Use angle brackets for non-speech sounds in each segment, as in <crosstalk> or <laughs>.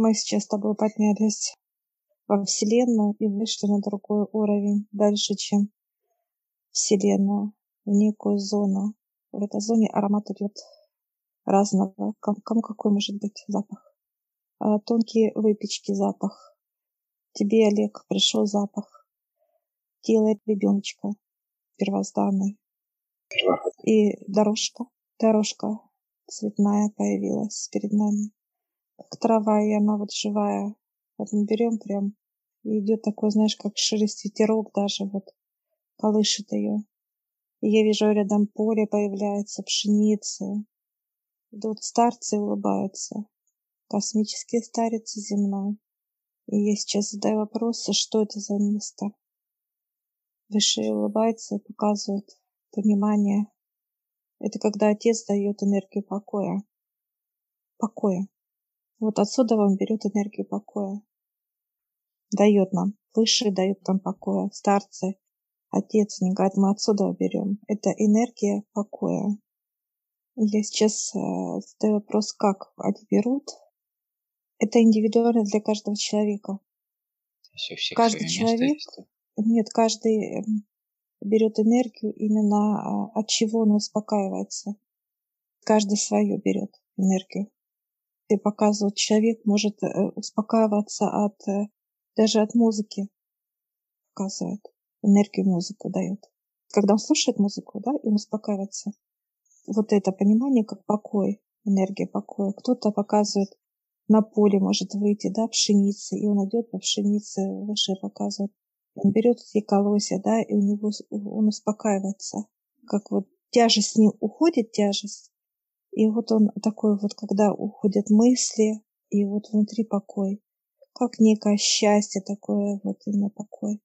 Мы сейчас с тобой поднялись во Вселенную и вышли на другой уровень, дальше, чем Вселенная, в некую зону. В этой зоне аромат идет разного. Кому, какой может быть запах? А, тонкие выпечки запах. Тебе, Олег, пришел запах. Делает ребеночка первозданный. И дорожка, дорожка цветная появилась перед нами. Трава, и она вот живая. Вот мы берем прям, и идет такой, знаешь, как шелест ветерок даже вот колышет ее. И я вижу рядом поле появляется, пшеницы. Идут старцы и улыбаются. Космические старицы земной. И я сейчас задаю вопросы, что это за место. Высшие улыбается и показывает понимание. Это когда отец дает энергию покоя. Покоя. Вот отсюда он берет энергию покоя. Дает нам. Высшие дают нам покоя. Старцы. Отец не говорит, мы отсюда берем. Это энергия покоя. Я сейчас э, задаю вопрос, как они берут. Это индивидуально для каждого человека. Каждый человек, нет, каждый эм, берет энергию именно а, от чего он успокаивается. Каждый свое берет энергию. И показывают, человек может э, успокаиваться от э, даже от музыки. Показывает. Энергию музыку дает. Когда он слушает музыку, да, он успокаивается. Вот это понимание, как покой, энергия покоя. Кто-то показывает на поле может выйти, да, пшеницы, и он идет по пшенице, выше показывает он берет эти колосья, да, и у него он успокаивается. Как вот тяжесть с ним уходит, тяжесть. И вот он такой вот, когда уходят мысли, и вот внутри покой. Как некое счастье такое, вот именно покой.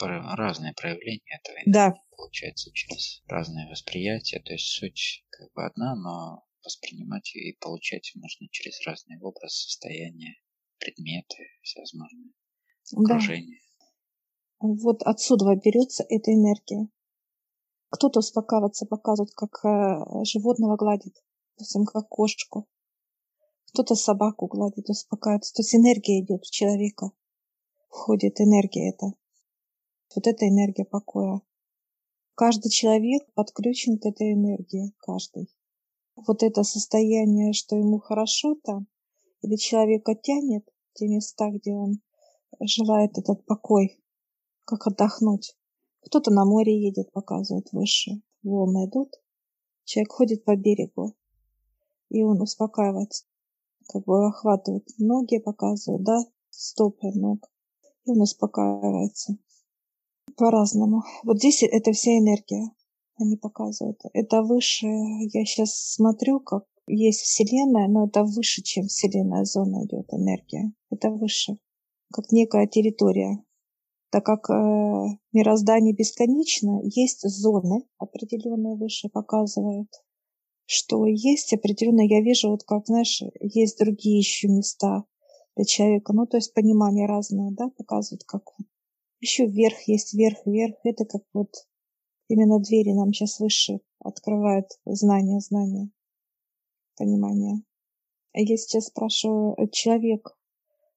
Разные проявления этого да. получается через разные восприятия. То есть суть как бы одна, но воспринимать ее и получать можно через разные образы, состояния, предметы, всевозможные окружения. Вот отсюда берется эта энергия. Кто-то успокаивается, показывает, как э, животного гладит, допустим, как кошку. Кто-то собаку гладит, успокаивается. То есть энергия идет у человека. Входит энергия эта. Вот эта энергия покоя. Каждый человек подключен к этой энергии. Каждый. Вот это состояние, что ему хорошо там, или человека тянет в те места, где он желает этот покой, как отдохнуть. Кто-то на море едет, показывает выше. Волны идут. Человек ходит по берегу, и он успокаивается. Как бы охватывает ноги, показывает, да, стопы ног. И он успокаивается. По-разному. Вот здесь это вся энергия. Они показывают. Это выше. Я сейчас смотрю, как есть Вселенная, но это выше, чем Вселенная зона идет энергия. Это выше. Как некая территория так как э, мироздание бесконечно, есть зоны определенные выше показывают, что есть определенные, я вижу, вот как, знаешь, есть другие еще места для человека, ну, то есть понимание разное, да, показывают, как. Еще вверх есть, вверх, вверх, это как вот именно двери нам сейчас выше открывают знания, знания, понимание. Я сейчас спрашиваю, человек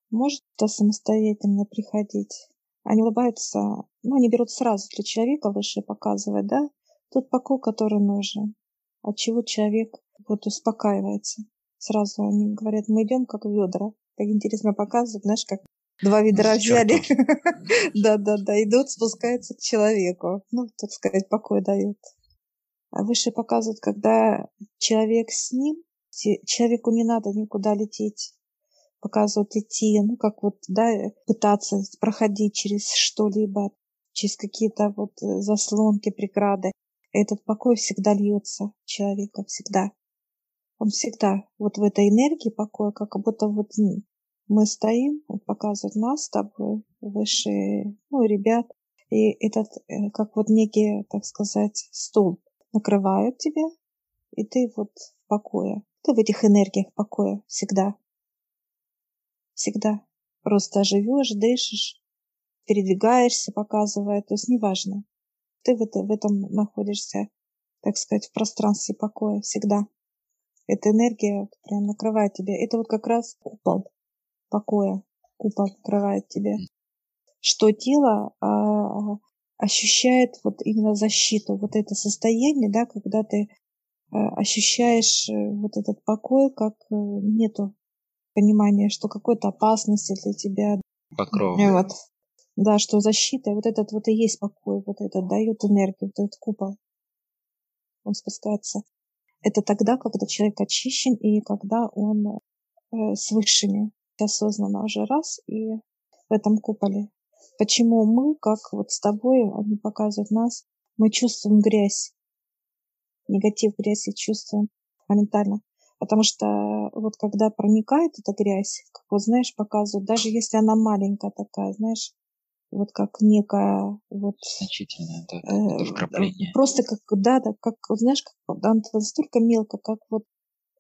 может самостоятельно приходить? Они улыбаются, ну, они берут сразу для человека выше показывать, да, тот покой, который нужен, от чего человек вот успокаивается. Сразу они говорят, мы идем как ведра. Так интересно показывают, знаешь, как два ведра взяли. <laughs> Да-да-да, идут, спускаются к человеку. Ну, так сказать, покой дают. А выше показывают, когда человек с ним, человеку не надо никуда лететь показывают идти, ну, как вот, да, пытаться проходить через что-либо, через какие-то вот э, заслонки, преграды. Этот покой всегда льется человека, всегда. Он всегда вот в этой энергии покоя, как будто вот мы стоим, он показывает нас с тобой, выше, ну, ребят, и этот, э, как вот некий, так сказать, стул накрывают тебя, и ты вот в покое. Ты в этих энергиях покоя всегда всегда. Просто живешь, дышишь, передвигаешься, показывая, то есть неважно. Ты в, это, в этом находишься, так сказать, в пространстве покоя всегда. Эта энергия прям накрывает тебя. Это вот как раз купол. покоя, купол покрывает тебя, что тело а, ощущает вот именно защиту, вот это состояние, да, когда ты а, ощущаешь э, вот этот покой, как э, нету понимания, что какой-то опасности для тебя. Покров. Вот. Да, что защита, вот этот вот и есть покой, вот этот дает энергию, вот этот купол. Он спускается. Это тогда, когда человек очищен и когда он э, с высшими осознанно уже раз и в этом куполе. Почему мы, как вот с тобой, они показывают нас, мы чувствуем грязь, негатив грязи чувствуем моментально. Потому что вот когда проникает эта грязь, как вот знаешь, показывают, даже если она маленькая такая, знаешь, вот как некая вот значительное да, э, вкрапление. Просто как да, да, как вот знаешь, как настолько мелко, как вот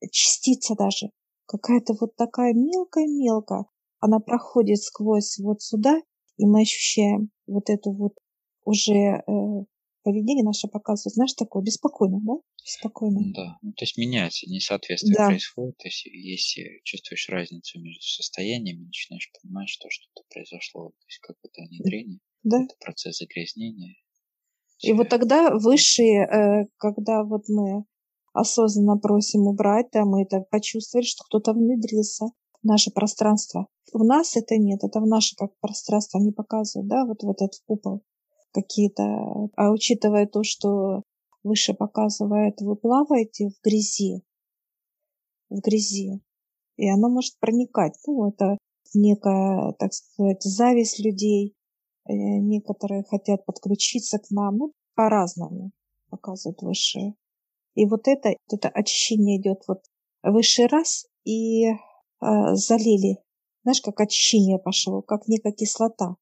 частица даже, какая-то вот такая мелкая-мелкая, она проходит сквозь вот сюда, и мы ощущаем вот эту вот уже э, поведение наше показывает, знаешь, такое беспокойно, да? Спокойно. Да, ну, то есть меняется, несоответствие да. происходит, то есть если чувствуешь разницу между состояниями, начинаешь понимать, что что-то произошло, то есть как это внедрение, да. это процесс загрязнения. И вот тогда высшие, э, когда вот мы осознанно просим убрать, да, мы это почувствовали, что кто-то внедрился в наше пространство. У нас это нет, это в наше как пространство не показывают, да, вот в этот купол какие-то. А учитывая то, что выше показывает, вы плаваете в грязи, в грязи, и оно может проникать. Ну, это некая, так сказать, зависть людей, э, некоторые хотят подключиться к нам, ну, по-разному показывают высшие. И вот это, вот это очищение идет вот высший раз и э, залили. Знаешь, как очищение пошло, как некая кислота.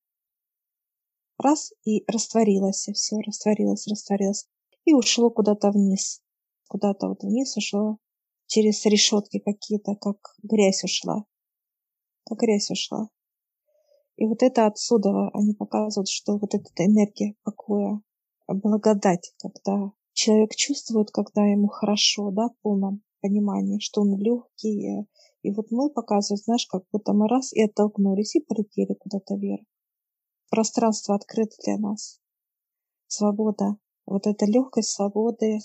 Раз и растворилось, и все, растворилось, растворилось. И ушло куда-то вниз. Куда-то вот вниз ушло. Через решетки какие-то, как грязь ушла. Как грязь ушла. И вот это отсюда они показывают, что вот эта энергия покоя, благодать, когда человек чувствует, когда ему хорошо, да, в полном понимании, что он легкий. И вот мы показываем, знаешь, как будто мы раз и оттолкнулись и полетели куда-то вверх. Пространство открыто для нас. Свобода. Вот эта легкость свободы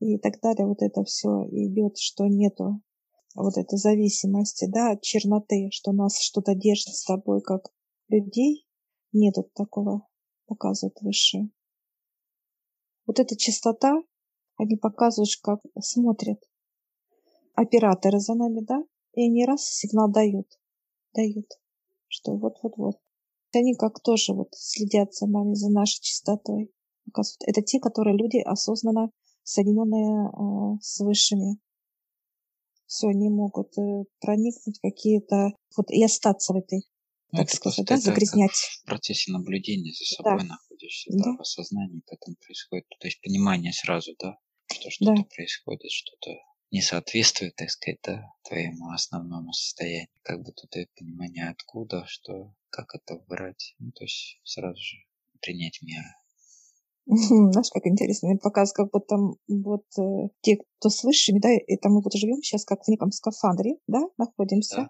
и так далее, вот это все идет, что нету вот этой зависимости, да, от черноты, что нас что-то держит с тобой как людей, нету такого, показывают высшие. Вот эта чистота, они показывают, как смотрят операторы за нами, да, и они раз сигнал дают, дают, что вот-вот-вот. Они как тоже вот следят за нами, за нашей чистотой. Это те, которые люди осознанно соединенные э, с высшими. Все, они могут э, проникнуть какие-то, вот и остаться в этой, ну, так сказать, да, загрязнять. в процессе наблюдения за собой да. находишься, да. да, в осознании, поэтому происходит, то есть понимание сразу, да, что что-то да. происходит, что-то не соответствует, так сказать, да, твоему основному состоянию. Как бы тут и понимание откуда, что, как это убрать. Ну, то есть сразу же принять меры. Знаешь, как интересно, показывает, как будто вот э, те, кто с высшими, да, это мы вот живем сейчас как в неком скафандре, да, находимся. Да.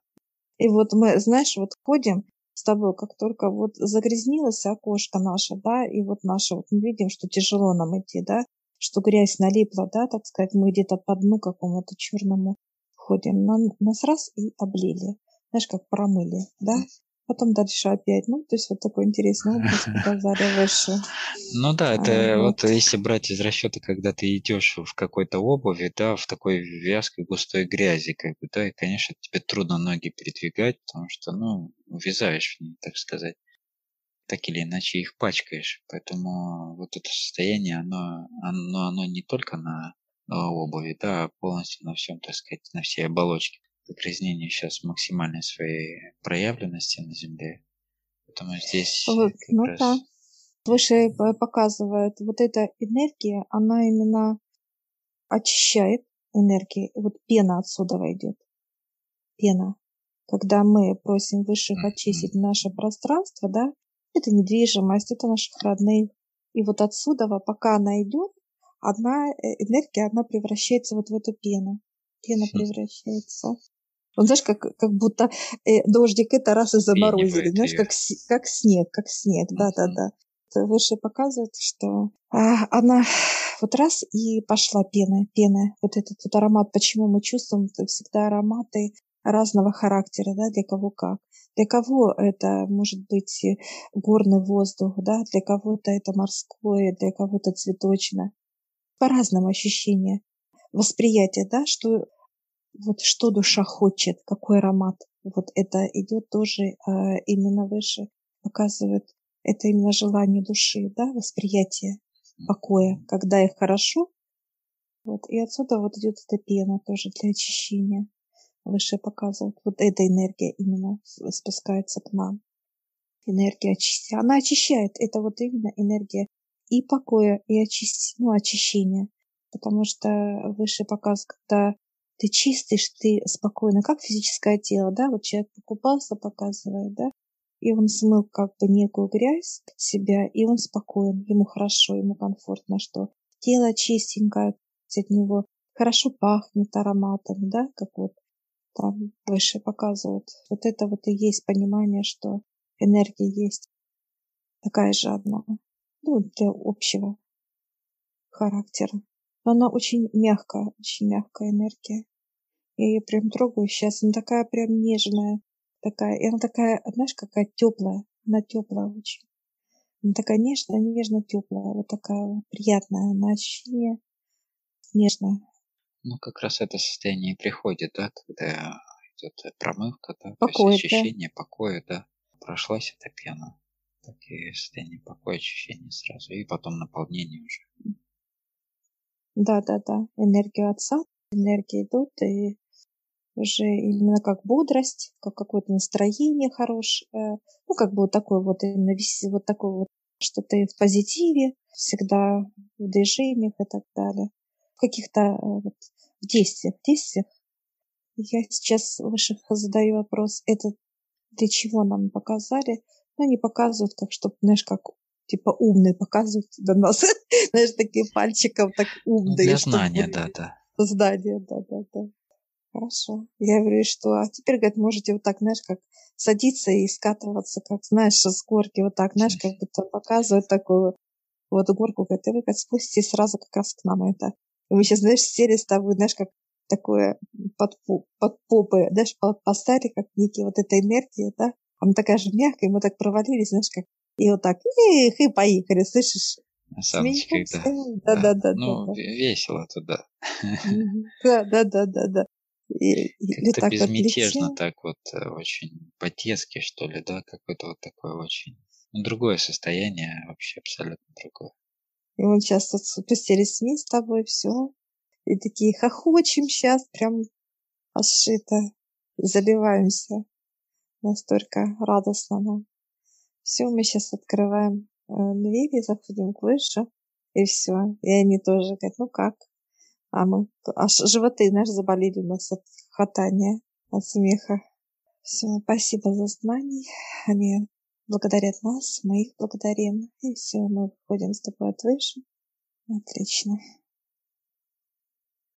И вот мы, знаешь, вот ходим с тобой, как только вот загрязнилось окошко наше, да, и вот наше, вот мы видим, что тяжело нам идти, да, что грязь налипла, да, так сказать, мы где-то по дну какому-то черному ходим, на, нас раз и облили, знаешь, как промыли, да, потом дальше опять. Ну, то есть вот такой интересный образ показали <laughs> выше. Ну да, это а, вот. вот если брать из расчета, когда ты идешь в какой-то обуви, да, в такой вязкой густой грязи, как бы, да, и, конечно, тебе трудно ноги передвигать, потому что, ну, увязаешь в ней, так сказать. Так или иначе их пачкаешь. Поэтому вот это состояние, оно, оно, оно не только на, на обуви, да, а полностью на всем, так сказать, на всей оболочке загрязнение сейчас максимальной своей проявленности на Земле. Поэтому здесь вот, ну раз... да. Выше показывает, вот эта энергия, она именно очищает энергии. Вот пена отсюда идет. Пена. Когда мы просим высших очистить наше пространство, да, это недвижимость, это наших родных. И вот отсюда, пока она идет, одна э, энергия, она превращается вот в эту пену. Пена превращается. Он, знаешь, как, как будто э, дождик это раз и заморозили. Знаешь, как, как снег, как снег. Да-да-да. Выше показывает, что а, она вот раз и пошла пена, пена. Вот этот вот аромат, почему мы чувствуем, всегда ароматы разного характера, да, для кого как. Для кого это может быть горный воздух, да, для кого-то это морское, для кого-то цветочное. По-разному ощущения, восприятие, да, что вот что душа хочет, какой аромат. Вот это идет тоже э, именно выше, показывает это именно желание души, да, восприятие покоя, когда их хорошо. Вот, и отсюда вот идет эта пена тоже для очищения. Выше показывает. Вот эта энергия именно спускается к нам. Энергия очистия. Она очищает. Это вот именно энергия и покоя, и очисти, ну, очищения. Потому что выше показ, когда ты чистишь, ты спокойно, как физическое тело, да, вот человек покупался, показывает, да, и он смыл как бы некую грязь себя, и он спокоен, ему хорошо, ему комфортно, что тело чистенькое, от него хорошо пахнет ароматами, да, как вот там выше показывают. Вот это вот и есть понимание, что энергия есть такая же одна, ну, для общего характера. Но она очень мягкая, очень мягкая энергия. Я ее прям трогаю сейчас, она такая прям нежная, такая, и она такая, знаешь, какая теплая, она теплая очень. Она такая нежная, нежно теплая, вот такая приятная на ощущение, нежная. Ну, как раз это состояние и приходит, да, когда идет промывка, да, Покой, то есть ощущение да. покоя, да. Прошлась эта пена, так и состояние покоя, ощущение сразу, и потом наполнение уже. Да, да, да. Энергия отца, энергия идут, и уже именно как бодрость, как какое-то настроение хорошее, ну, как бы вот такое вот именно вот такое вот, что ты в позитиве, всегда в движениях и так далее, в каких-то э, вот, действиях, действиях. Я сейчас выше задаю вопрос, это для чего нам показали? Ну, они показывают, как, чтобы, знаешь, как типа умные показывают до нас, <laughs> знаешь, такие пальчиком так умные. Для знания, да, да. Знания, да, да, да. Хорошо. Я говорю, что а теперь, говорит, можете вот так, знаешь, как садиться и скатываться, как, знаешь, с горки, вот так, знаешь, как будто показывают такую вот горку, говорит, и вы, говорит, спуститесь сразу как раз к нам это. И мы сейчас, знаешь, сели с тобой, знаешь, как такое под, под попы, знаешь, поставили, как некие вот этой энергии, да, она такая же мягкая, мы так провалились, знаешь, как, и вот так, эх, и поехали, слышишь? На самом деле, да. Да, да, да. Ну, весело туда. Да, да, да, да, да. И, Как-то безмятежно, вот так вот э, очень по-детски, что ли, да, какое-то вот такое очень... Ну, другое состояние, вообще абсолютно другое. И вот сейчас тут спустились вниз с тобой, все. И такие хохочем сейчас, прям это, заливаемся. Настолько радостно нам. Все, мы сейчас открываем э, двери, заходим к выше, и все. И они тоже говорят, ну как? А мы аж животы, знаешь, заболели у нас от хохотания, от смеха. Все, спасибо за знания. Они благодарят нас, мы их благодарим. И все, мы выходим с тобой от выше. Отлично.